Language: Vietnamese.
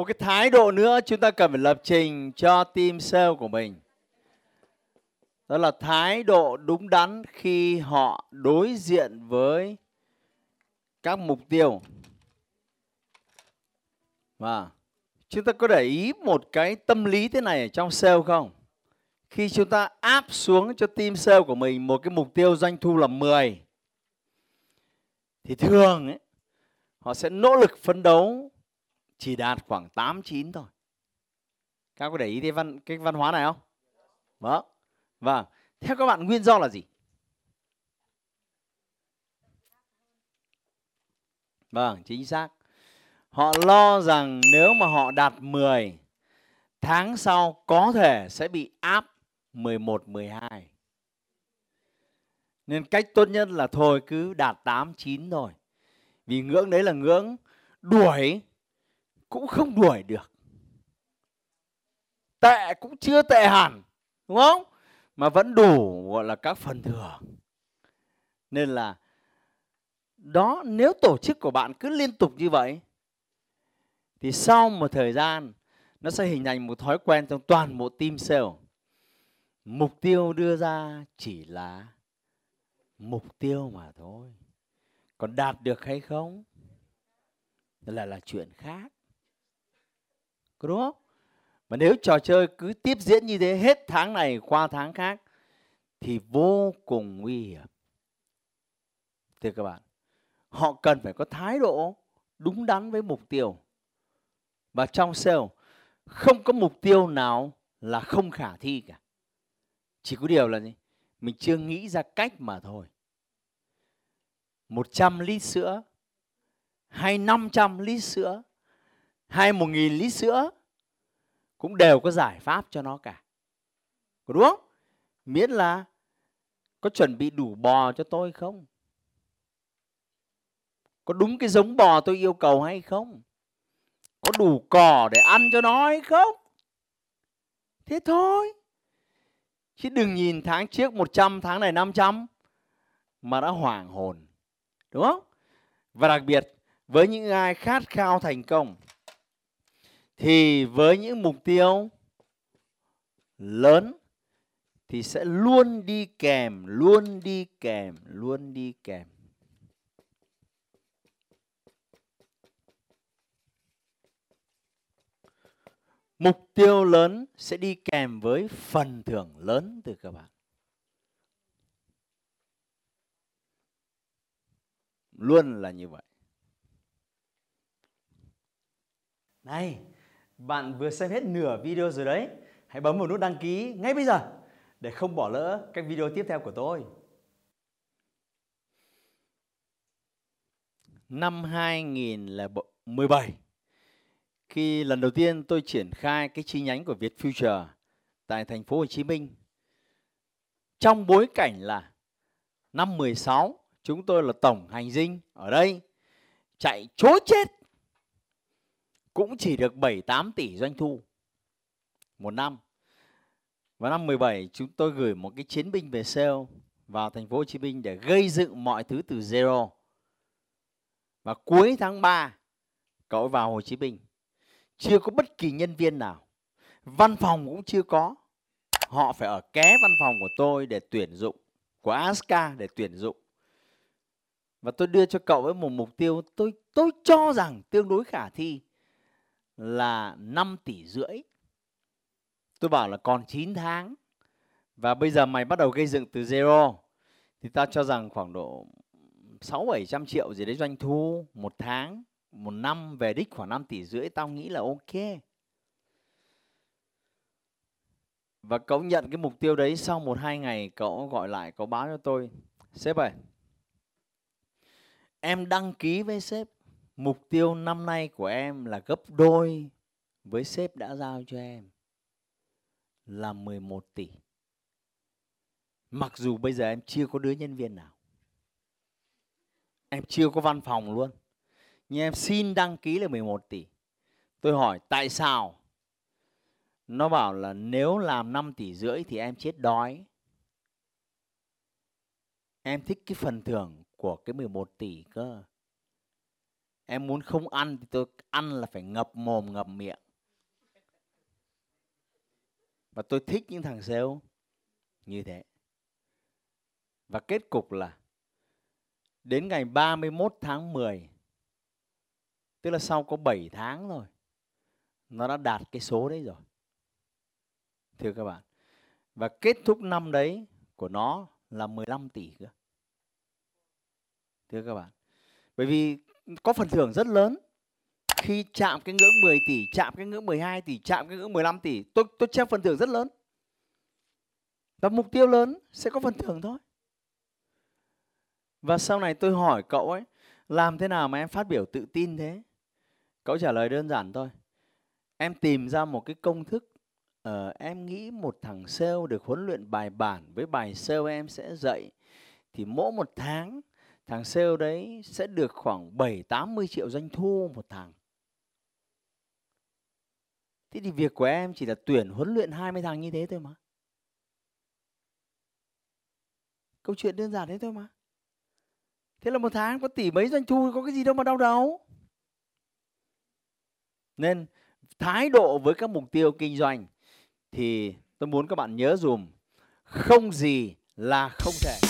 Một cái thái độ nữa chúng ta cần phải lập trình cho team sale của mình. Đó là thái độ đúng đắn khi họ đối diện với các mục tiêu. Và chúng ta có để ý một cái tâm lý thế này ở trong sale không? Khi chúng ta áp xuống cho team sale của mình một cái mục tiêu doanh thu là 10 thì thường ấy, họ sẽ nỗ lực phấn đấu chỉ đạt khoảng 8 9 thôi. Các có để ý cái văn cái văn hóa này không? Vâng. Vâng. Theo các bạn nguyên do là gì? Vâng, chính xác. Họ lo rằng nếu mà họ đạt 10 tháng sau có thể sẽ bị áp 11 12. Nên cách tốt nhất là thôi cứ đạt 8 9 thôi. Vì ngưỡng đấy là ngưỡng đuổi cũng không đuổi được. Tệ cũng chưa tệ hẳn, đúng không? Mà vẫn đủ, gọi là, các phần thừa nên là, đó, nếu tổ chức của bạn cứ liên tục như vậy, thì sau một thời gian, nó sẽ hình thành một thói quen trong toàn bộ team sale. Mục tiêu đưa ra chỉ là mục tiêu mà thôi. Còn đạt được hay không? Là là chuyện khác có đúng không? Mà nếu trò chơi cứ tiếp diễn như thế hết tháng này qua tháng khác, thì vô cùng nguy hiểm. Thưa các bạn, họ cần phải có thái độ đúng đắn với mục tiêu. Và trong sale, không có mục tiêu nào là không khả thi cả. Chỉ có điều là gì? Mình chưa nghĩ ra cách mà thôi. 100 lít sữa hay 500 lít sữa hay một nghìn lít sữa cũng đều có giải pháp cho nó cả. Có đúng không? Miễn là có chuẩn bị đủ bò cho tôi không? Có đúng cái giống bò tôi yêu cầu hay không? Có đủ cỏ để ăn cho nó hay không? Thế thôi. Chứ đừng nhìn tháng trước 100 tháng này 500 mà đã hoảng hồn. Đúng không? Và đặc biệt, với những ai khát khao thành công thì với những mục tiêu lớn thì sẽ luôn đi kèm, luôn đi kèm, luôn đi kèm. Mục tiêu lớn sẽ đi kèm với phần thưởng lớn từ các bạn. Luôn là như vậy. Này bạn vừa xem hết nửa video rồi đấy. Hãy bấm vào nút đăng ký ngay bây giờ để không bỏ lỡ các video tiếp theo của tôi. Năm 2017 khi lần đầu tiên tôi triển khai cái chi nhánh của Việt Future tại thành phố Hồ Chí Minh, trong bối cảnh là năm 16 chúng tôi là tổng hành dinh ở đây, chạy chối chết cũng chỉ được 7 8 tỷ doanh thu một năm. Và năm 17 chúng tôi gửi một cái chiến binh về sale vào thành phố Hồ Chí Minh để gây dựng mọi thứ từ zero. Và cuối tháng 3 cậu vào Hồ Chí Minh. Chưa có bất kỳ nhân viên nào. Văn phòng cũng chưa có. Họ phải ở ké văn phòng của tôi để tuyển dụng, của Aska để tuyển dụng. Và tôi đưa cho cậu với một mục tiêu tôi tôi cho rằng tương đối khả thi là 5 tỷ rưỡi. Tôi bảo là còn 9 tháng. Và bây giờ mày bắt đầu gây dựng từ zero. Thì ta cho rằng khoảng độ 6 700 triệu gì đấy doanh thu một tháng, một năm về đích khoảng 5 tỷ rưỡi. Tao nghĩ là ok. Và cậu nhận cái mục tiêu đấy sau một hai ngày cậu gọi lại cậu báo cho tôi. Sếp ơi em đăng ký với sếp mục tiêu năm nay của em là gấp đôi với sếp đã giao cho em là 11 tỷ. Mặc dù bây giờ em chưa có đứa nhân viên nào. Em chưa có văn phòng luôn. Nhưng em xin đăng ký là 11 tỷ. Tôi hỏi tại sao? Nó bảo là nếu làm 5 tỷ rưỡi thì em chết đói. Em thích cái phần thưởng của cái 11 tỷ cơ. Em muốn không ăn thì tôi ăn là phải ngập mồm, ngập miệng. Và tôi thích những thằng sale như thế. Và kết cục là đến ngày 31 tháng 10 tức là sau có 7 tháng rồi, nó đã đạt cái số đấy rồi. Thưa các bạn. Và kết thúc năm đấy của nó là 15 tỷ cơ. Thưa các bạn. Bởi vì có phần thưởng rất lớn khi chạm cái ngưỡng 10 tỷ, chạm cái ngưỡng 12 tỷ, chạm cái ngưỡng 15 tỷ, tôi tôi treo phần thưởng rất lớn. Và mục tiêu lớn sẽ có phần thưởng thôi. Và sau này tôi hỏi cậu ấy, làm thế nào mà em phát biểu tự tin thế? Cậu trả lời đơn giản thôi. Em tìm ra một cái công thức Ờ, em nghĩ một thằng sale được huấn luyện bài bản với bài sale em sẽ dạy thì mỗi một tháng thằng sale đấy sẽ được khoảng 7 80 triệu doanh thu một tháng. Thế thì việc của em chỉ là tuyển huấn luyện 20 thằng như thế thôi mà. Câu chuyện đơn giản thế thôi mà. Thế là một tháng có tỷ mấy doanh thu, có cái gì đâu mà đau đầu. Nên thái độ với các mục tiêu kinh doanh thì tôi muốn các bạn nhớ dùm, không gì là không thể.